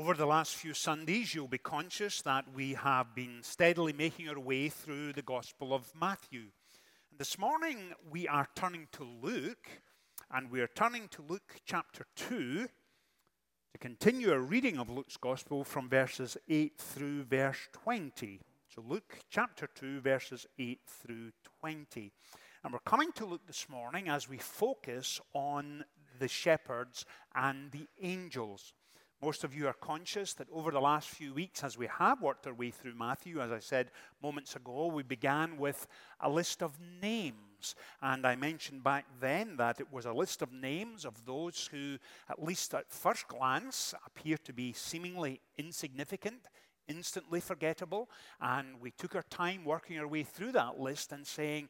Over the last few Sundays, you'll be conscious that we have been steadily making our way through the Gospel of Matthew. And This morning, we are turning to Luke, and we are turning to Luke chapter 2 to continue our reading of Luke's Gospel from verses 8 through verse 20. So, Luke chapter 2, verses 8 through 20. And we're coming to Luke this morning as we focus on the shepherds and the angels. Most of you are conscious that over the last few weeks, as we have worked our way through Matthew, as I said moments ago, we began with a list of names. And I mentioned back then that it was a list of names of those who, at least at first glance, appear to be seemingly insignificant, instantly forgettable. And we took our time working our way through that list and saying,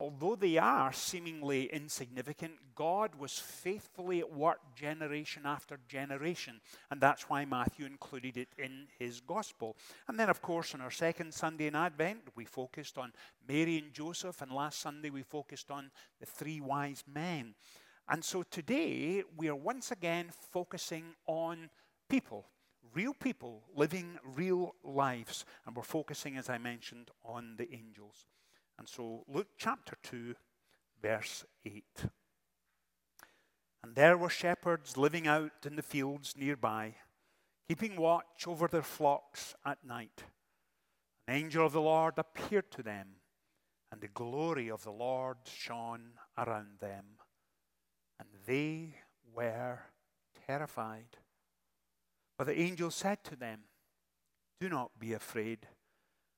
although they are seemingly insignificant, God was faithfully at work generation after generation. And that's why Matthew included it in his gospel. And then, of course, on our second Sunday in Advent, we focused on Mary and Joseph. And last Sunday, we focused on the three wise men. And so today, we are once again focusing on people. Real people living real lives. And we're focusing, as I mentioned, on the angels. And so, Luke chapter 2, verse 8. And there were shepherds living out in the fields nearby, keeping watch over their flocks at night. An angel of the Lord appeared to them, and the glory of the Lord shone around them, and they were terrified. But the angel said to them, Do not be afraid.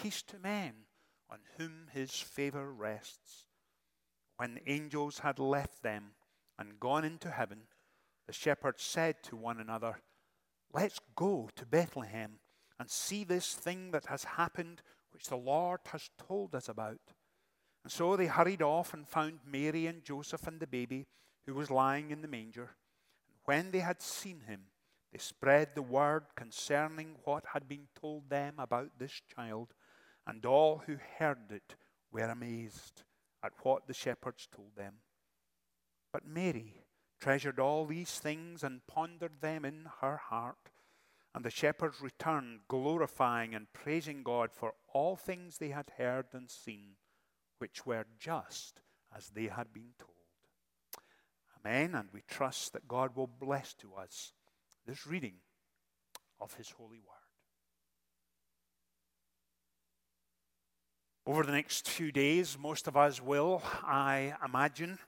peace to men on whom his favor rests. When the angels had left them and gone into heaven, the shepherds said to one another, Let's go to Bethlehem and see this thing that has happened, which the Lord has told us about. And so they hurried off and found Mary and Joseph and the baby who was lying in the manger. And when they had seen him, they spread the word concerning what had been told them about this child and all who heard it were amazed at what the shepherds told them. But Mary treasured all these things and pondered them in her heart. And the shepherds returned, glorifying and praising God for all things they had heard and seen, which were just as they had been told. Amen. And we trust that God will bless to us this reading of His holy word. Over the next few days, most of us will, I imagine,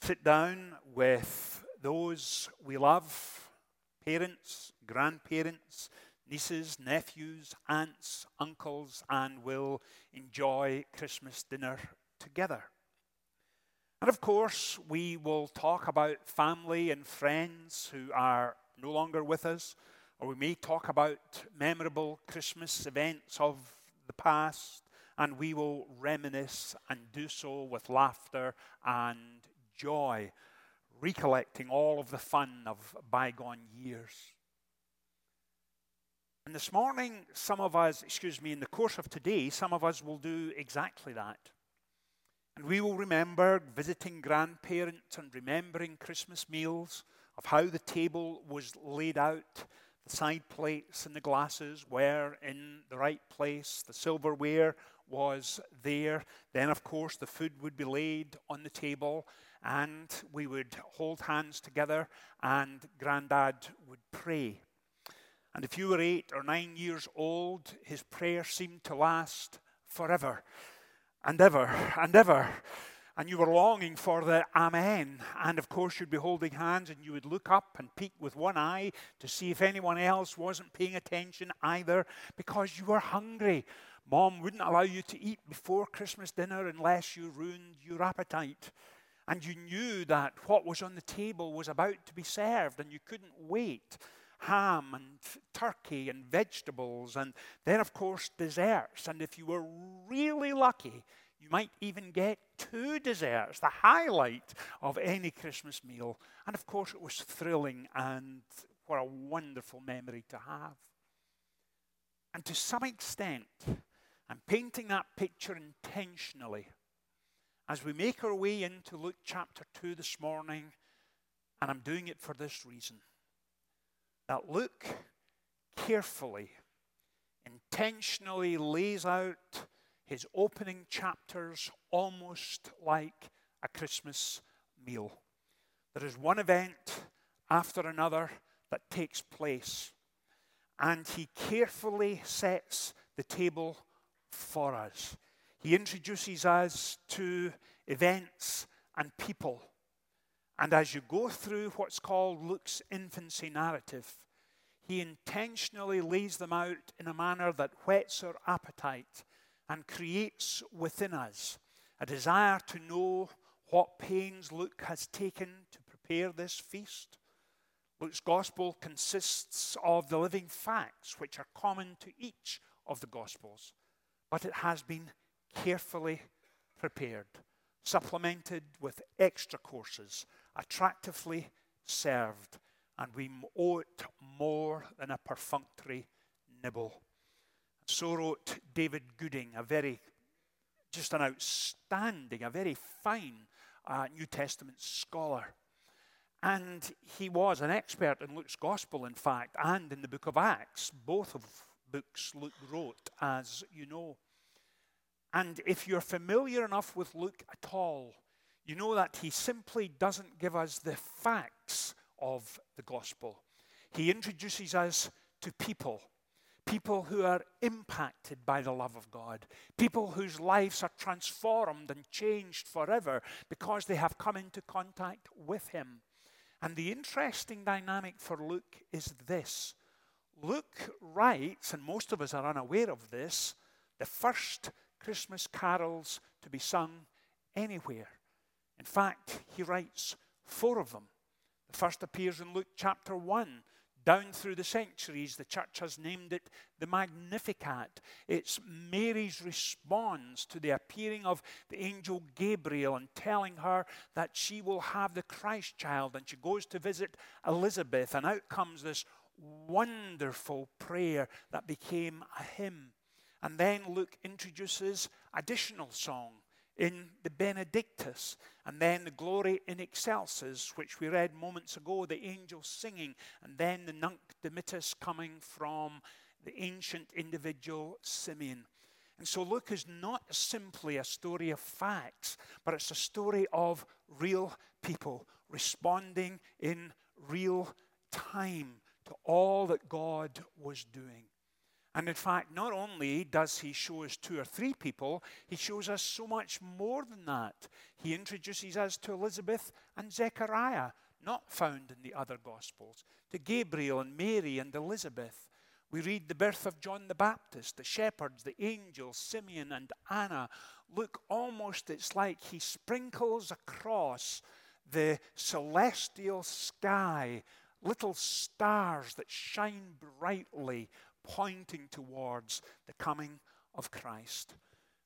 sit down with those we love parents, grandparents, nieces, nephews, aunts, uncles, and will enjoy Christmas dinner together. And of course, we will talk about family and friends who are no longer with us, or we may talk about memorable Christmas events of the past and we will reminisce and do so with laughter and joy, recollecting all of the fun of bygone years. And this morning, some of us, excuse me, in the course of today, some of us will do exactly that. And we will remember visiting grandparents and remembering Christmas meals, of how the table was laid out, the side plates and the glasses were in the right place, the silverware was there. Then, of course, the food would be laid on the table, and we would hold hands together, and Grandad would pray. And if you were eight or nine years old, his prayer seemed to last forever and ever and ever. And you were longing for the Amen. And of course, you'd be holding hands and you would look up and peek with one eye to see if anyone else wasn't paying attention either because you were hungry Mom wouldn't allow you to eat before Christmas dinner unless you ruined your appetite. And you knew that what was on the table was about to be served, and you couldn't wait ham and turkey and vegetables, and then, of course, desserts. And if you were really lucky, you might even get two desserts, the highlight of any Christmas meal. And of course, it was thrilling and what a wonderful memory to have. And to some extent, I'm painting that picture intentionally as we make our way into Luke chapter 2 this morning, and I'm doing it for this reason that Luke carefully, intentionally lays out his opening chapters almost like a Christmas meal. There is one event after another that takes place, and he carefully sets the table for us. He introduces us to events and people. And as you go through what's called Luke's infancy narrative, he intentionally lays them out in a manner that whets our appetite and creates within us a desire to know what pains Luke has taken to prepare this feast. Luke's gospel consists of the living facts which are common to each of the gospels, but it has been carefully prepared, supplemented with extra courses, attractively served, and we owe it more than a perfunctory nibble. So wrote David Gooding, a very, just an outstanding, a very fine uh, New Testament scholar. And he was an expert in Luke's gospel, in fact, and in the book of Acts, both of books Luke wrote, as you know. And if you're familiar enough with Luke at all, you know that he simply doesn't give us the facts of the gospel. He introduces us to people, people who are impacted by the love of God, people whose lives are transformed and changed forever because they have come into contact with him. And the interesting dynamic for Luke is this Luke writes, and most of us are unaware of this, the first Christmas carols to be sung anywhere. In fact, he writes four of them. The first appears in Luke chapter 1. Down through the centuries, the church has named it the Magnificat. It's Mary's response to the appearing of the angel Gabriel and telling her that she will have the Christ child. And she goes to visit Elizabeth, and out comes this wonderful prayer that became a hymn. And then Luke introduces additional song in the Benedictus, and then the Gloria in Excelsis, which we read moments ago, the angels singing, and then the Nunc Dimittis coming from the ancient individual Simeon. And so Luke is not simply a story of facts, but it's a story of real people responding in real time to all that God was doing. And in fact, not only does he show us two or three people, he shows us so much more than that. He introduces us to Elizabeth and Zechariah, not found in the other Gospels, to Gabriel and Mary and Elizabeth. We read the birth of John the Baptist, the shepherds, the angels, Simeon and Anna. Look, almost it's like he sprinkles across the celestial sky little stars that shine brightly pointing towards the coming of Christ.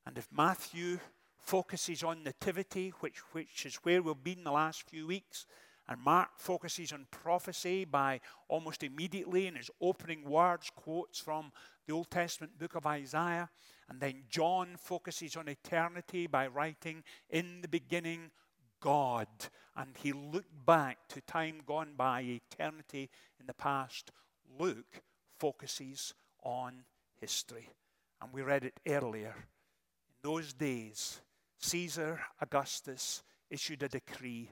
And if Matthew focuses on nativity, which, which is where we've been the last few weeks, and Mark focuses on prophecy by almost immediately in his opening words, quotes from the Old Testament book of Isaiah. And then John focuses on eternity by writing, In the beginning, God. And he looked back to time gone by, eternity in the past. Luke focuses on history. And we read it earlier. In those days, Caesar Augustus issued a decree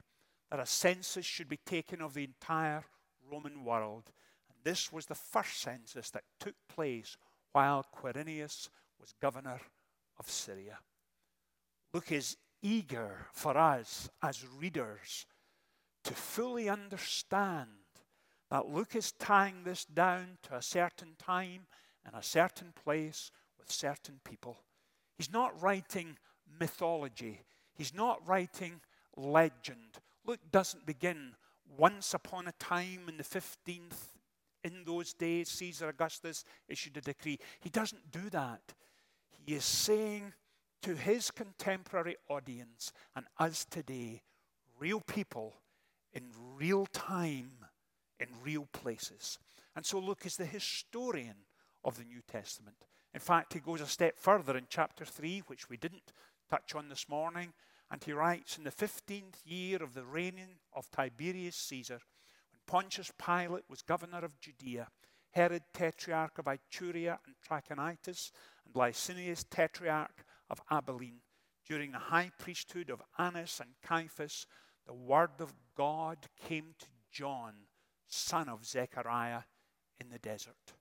that a census should be taken of the entire Roman world. And this was the first census that took place while Quirinius was governor of Syria. Luke is eager for us as readers to fully understand that Luke is tying this down to a certain time and a certain place with certain people. He's not writing mythology, he's not writing legend. Luke doesn't begin once upon a time in the 15th in those days Caesar Augustus issued a decree. He doesn't do that. He is saying to his contemporary audience and us today, real people in real time, in real places. And so Luke is the historian of the New Testament. In fact, he goes a step further in chapter 3, which we didn't touch on this morning, and he writes In the 15th year of the reigning of Tiberius Caesar, when Pontius Pilate was governor of Judea, Herod, tetrarch of Iturea and Trachonitis, and Lysanias, tetrarch of Abilene, during the high priesthood of Annas and Caiaphas, the word of God came to John, son of Zechariah, in the desert.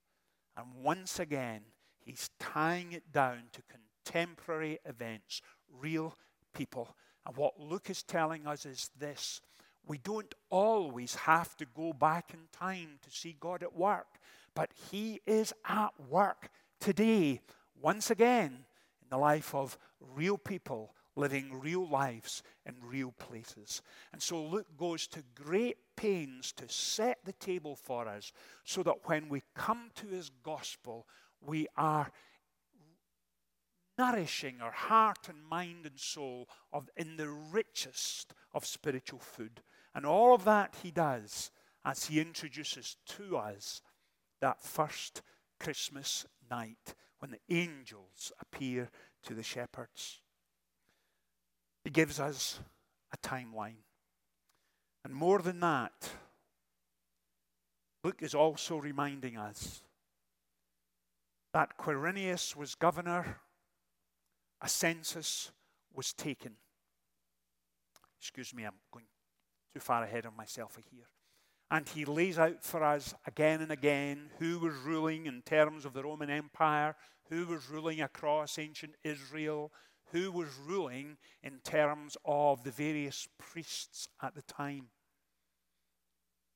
And once again, he's tying it down to contemporary events, real people. And what Luke is telling us is this we don't always have to go back in time to see God at work, but He is at work today, once again, in the life of real people living real lives in real places. And so Luke goes to great pains to set the table for us so that when we come to his gospel, we are nourishing our heart and mind and soul of, in the richest of spiritual food. And all of that he does as he introduces to us that first Christmas night when the angels appear to the shepherds. He gives us a timeline. And more than that, Luke is also reminding us that Quirinius was governor, a census was taken. Excuse me, I'm going too far ahead of myself here. And he lays out for us again and again who was ruling in terms of the Roman Empire, who was ruling across ancient Israel, who was ruling in terms of the various priests at the time.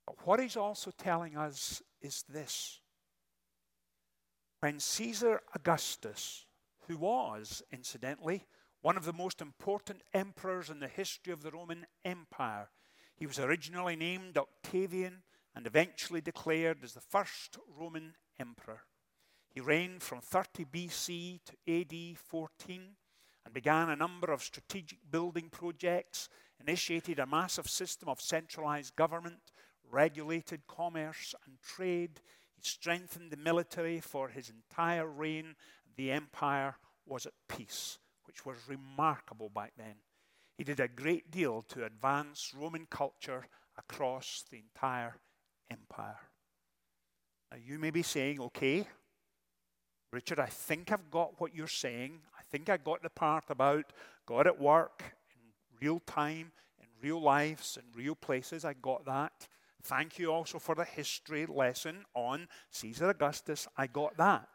But what he's also telling us is this. When Caesar Augustus, who was, incidentally, one of the most important emperors in the history of the Roman Empire, he was originally named Octavian and eventually declared as the first Roman emperor. He reigned from 30 BC to AD 14 and began a number of strategic building projects, initiated a massive system of centralized government, regulated commerce and trade. He strengthened the military for his entire reign. The empire was at peace, which was remarkable back then. He did a great deal to advance Roman culture across the entire empire. Now, you may be saying, okay, Richard, I think I've got what you're saying I think I got the part about God at work in real time, in real lives, in real places. I got that. Thank you also for the history lesson on Caesar Augustus. I got that.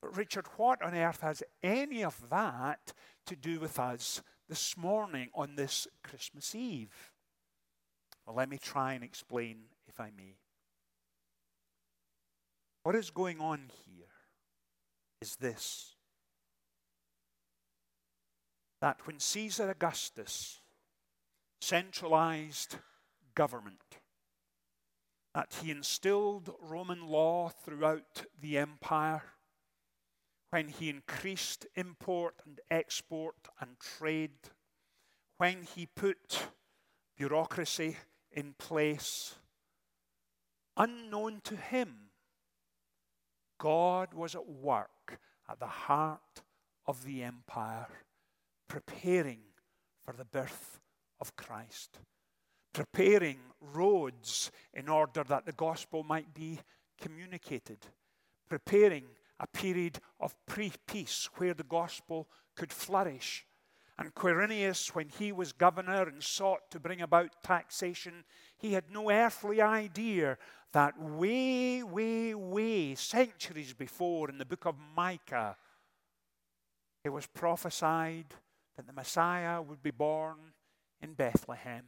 But, Richard, what on earth has any of that to do with us this morning on this Christmas Eve? Well, let me try and explain, if I may. What is going on here is this that when Caesar Augustus centralized government, that he instilled Roman law throughout the empire, when he increased import and export and trade, when he put bureaucracy in place, unknown to him, God was at work at the heart of the empire preparing for the birth of Christ, preparing roads in order that the gospel might be communicated, preparing a period of pre peace where the gospel could flourish. And Quirinius, when he was governor and sought to bring about taxation, he had no earthly idea that way, way, way, centuries before in the book of Micah, it was prophesied that the Messiah would be born in Bethlehem.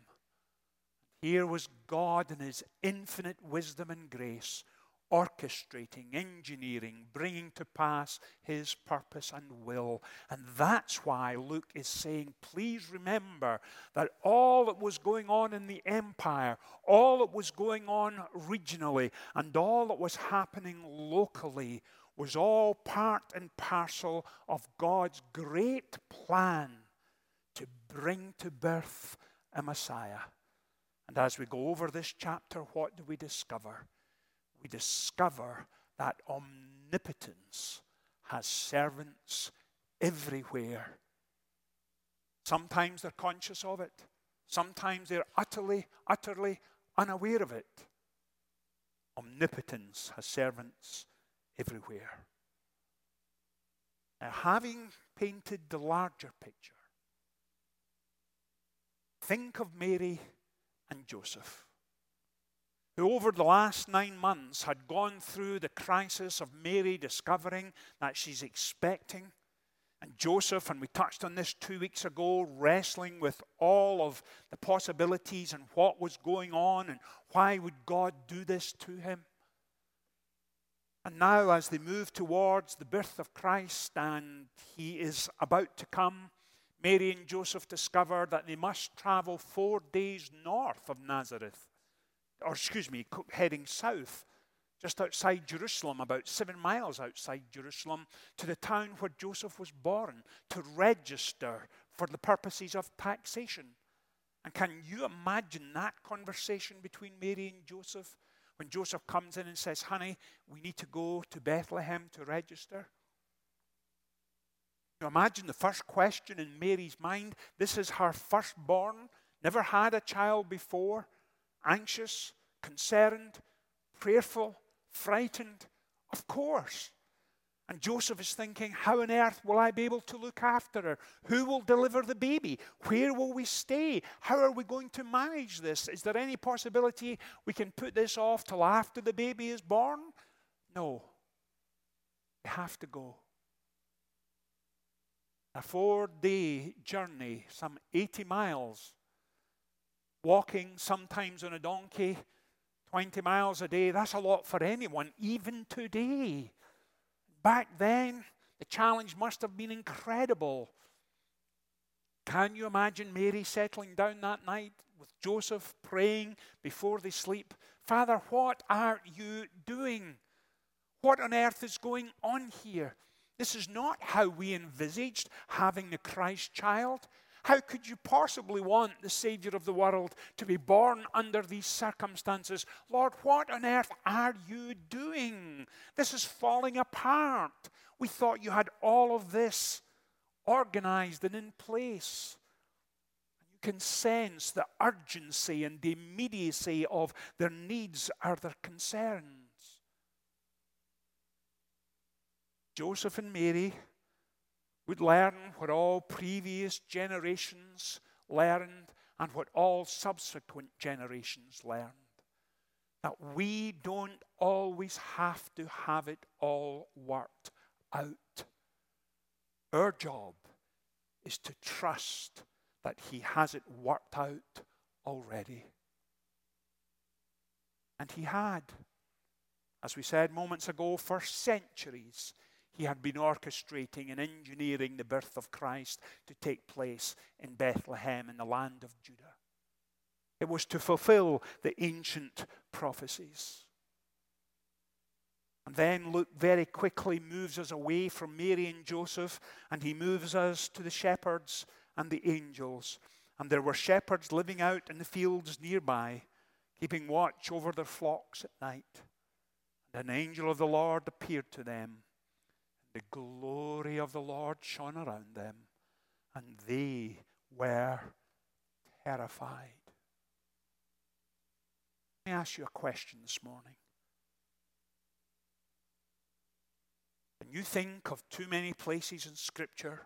Here was God in his infinite wisdom and grace orchestrating, engineering, bringing to pass his purpose and will. And that's why Luke is saying, please remember that all that was going on in the empire, all that was going on regionally, and all that was happening locally was all part and parcel of God's great plan to bring to birth a Messiah. And as we go over this chapter, what do we discover? We discover that omnipotence has servants everywhere. Sometimes they're conscious of it, sometimes they're utterly, utterly unaware of it. Omnipotence has servants everywhere. Now, having painted the larger picture, think of Mary and Joseph who over the last nine months had gone through the crisis of Mary discovering that she's expecting, and Joseph, and we touched on this two weeks ago, wrestling with all of the possibilities and what was going on and why would God do this to him. And now, as they move towards the birth of Christ and he is about to come, Mary and Joseph discover that they must travel four days north of Nazareth or excuse me, heading south, just outside Jerusalem, about seven miles outside Jerusalem, to the town where Joseph was born, to register for the purposes of taxation. And can you imagine that conversation between Mary and Joseph when Joseph comes in and says, Honey, we need to go to Bethlehem to register? You imagine the first question in Mary's mind. This is her firstborn, never had a child before anxious, concerned, prayerful, frightened? Of course. And Joseph is thinking, How on earth will I be able to look after her? Who will deliver the baby? Where will we stay? How are we going to manage this? Is there any possibility we can put this off till after the baby is born? No. We have to go. A four day journey, some 80 miles walking, sometimes on a donkey, 20 miles a day. That's a lot for anyone, even today. Back then, the challenge must have been incredible. Can you imagine Mary settling down that night with Joseph praying before they sleep? Father, what are you doing? What on earth is going on here? This is not how we envisaged having the Christ child. How could you possibly want the Savior of the world to be born under these circumstances? Lord, what on earth are you doing? This is falling apart. We thought you had all of this organized and in place. You can sense the urgency and the immediacy of their needs or their concerns. Joseph and Mary would learn what all previous generations learned and what all subsequent generations learned. That we don't always have to have it all worked out. Our job is to trust that He has it worked out already. And He had, as we said moments ago, for centuries he had been orchestrating and engineering the birth of Christ to take place in Bethlehem in the land of Judah. It was to fulfill the ancient prophecies. And then Luke very quickly moves us away from Mary and Joseph, and he moves us to the shepherds and the angels. And there were shepherds living out in the fields nearby, keeping watch over their flocks at night. And an angel of the Lord appeared to them the glory of the Lord shone around them, and they were terrified. Let me ask you a question this morning. Can you think of too many places in Scripture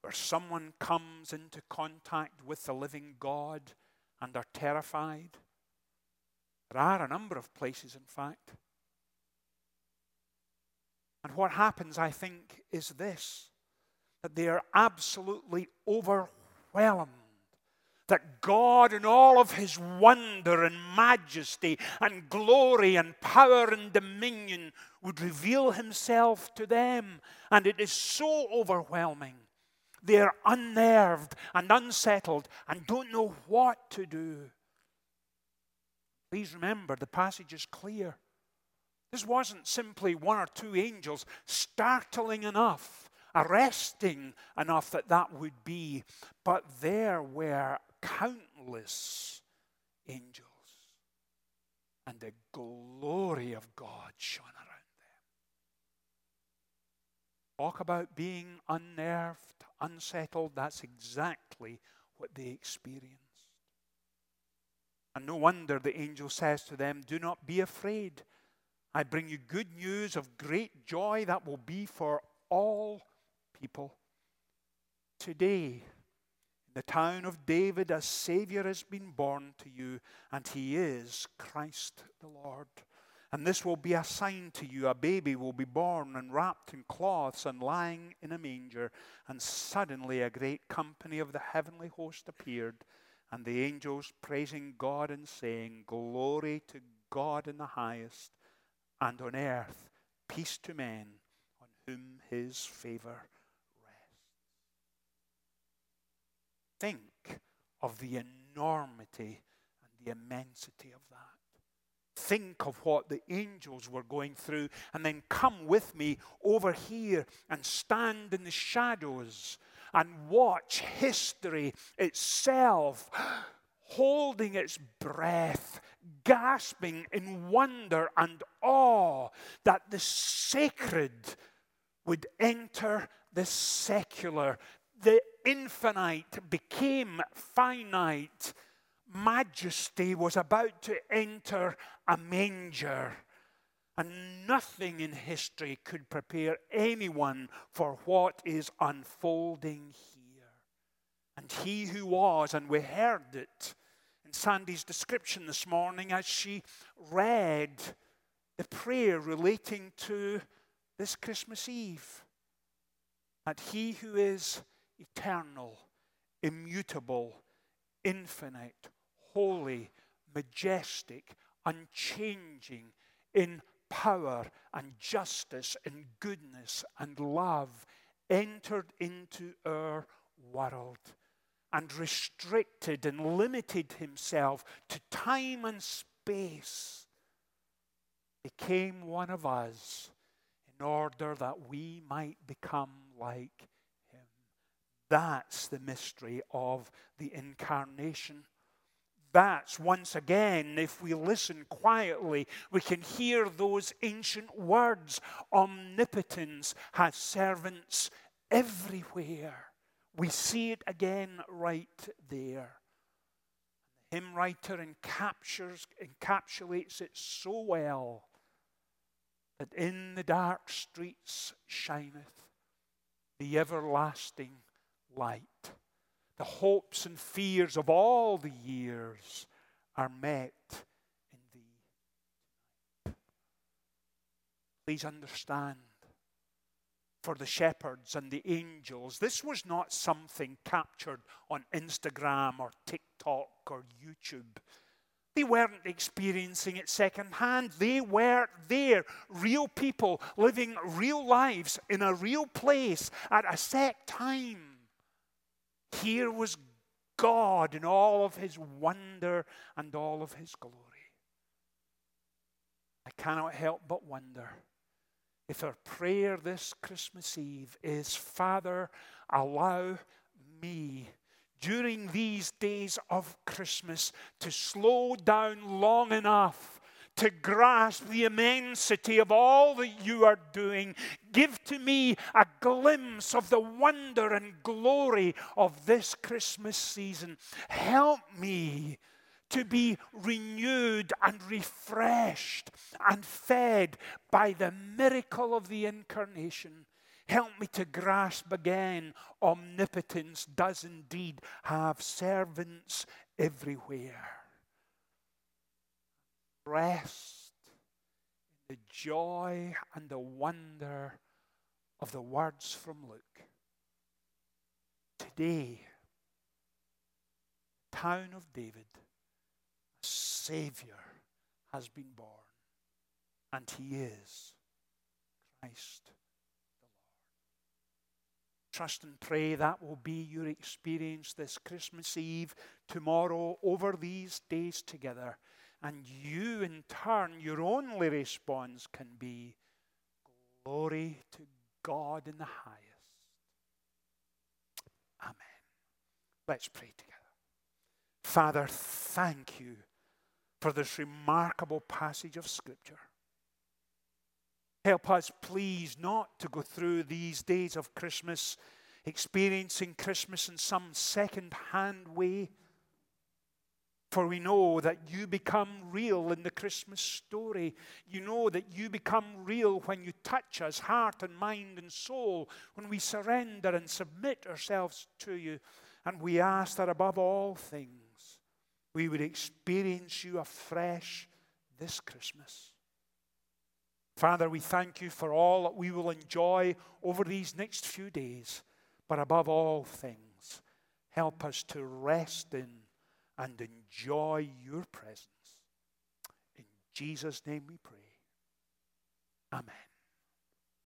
where someone comes into contact with the living God and are terrified? There are a number of places, in fact. And what happens, I think, is this that they are absolutely overwhelmed, that God, in all of his wonder and majesty and glory and power and dominion, would reveal himself to them. And it is so overwhelming. They're unnerved and unsettled and don't know what to do. Please remember, the passage is clear. This wasn't simply one or two angels, startling enough, arresting enough that that would be, but there were countless angels, and the glory of God shone around them. Talk about being unnerved, unsettled, that's exactly what they experienced. And no wonder the angel says to them, Do not be afraid. I bring you good news of great joy that will be for all people. Today, in the town of David, a Savior has been born to you, and he is Christ the Lord. And this will be a sign to you a baby will be born and wrapped in cloths and lying in a manger. And suddenly a great company of the heavenly host appeared, and the angels praising God and saying, Glory to God in the highest and on earth peace to men on whom his favor rests. Think of the enormity and the immensity of that. Think of what the angels were going through, and then come with me over here and stand in the shadows and watch history itself holding its breath gasping in wonder and awe that the sacred would enter the secular. The infinite became finite. Majesty was about to enter a manger. And nothing in history could prepare anyone for what is unfolding here. And he who was, and we heard it, Sandy's description this morning as she read the prayer relating to this Christmas Eve. That he who is eternal, immutable, infinite, holy, majestic, unchanging, in power and justice and goodness and love, entered into our world and restricted and limited himself to time and space, became one of us in order that we might become like him. That's the mystery of the incarnation. That's once again, if we listen quietly, we can hear those ancient words omnipotence has servants everywhere. We see it again right there. The hymn writer encaptures, encapsulates it so well that in the dark streets shineth the everlasting light. The hopes and fears of all the years are met in thee. Please understand for the shepherds and the angels. This was not something captured on Instagram or TikTok or YouTube. They weren't experiencing it secondhand. They were there, real people living real lives in a real place at a set time. Here was God in all of his wonder and all of his glory. I cannot help but wonder if our prayer this Christmas Eve is, Father, allow me during these days of Christmas to slow down long enough to grasp the immensity of all that you are doing. Give to me a glimpse of the wonder and glory of this Christmas season. Help me to be renewed and refreshed and fed by the miracle of the incarnation. Help me to grasp again omnipotence does indeed have servants everywhere. Rest in the joy and the wonder of the words from Luke. Today, town of David, Savior has been born, and he is Christ the Lord. Trust and pray that will be your experience this Christmas Eve, tomorrow, over these days together. And you, in turn, your only response can be glory to God in the highest. Amen. Let's pray together. Father, thank you for this remarkable passage of Scripture. Help us, please, not to go through these days of Christmas experiencing Christmas in some second hand way. For we know that you become real in the Christmas story. You know that you become real when you touch us, heart and mind and soul, when we surrender and submit ourselves to you. And we ask that above all things, we would experience you afresh this Christmas. Father, we thank you for all that we will enjoy over these next few days. But above all things, help us to rest in and enjoy your presence. In Jesus' name we pray. Amen.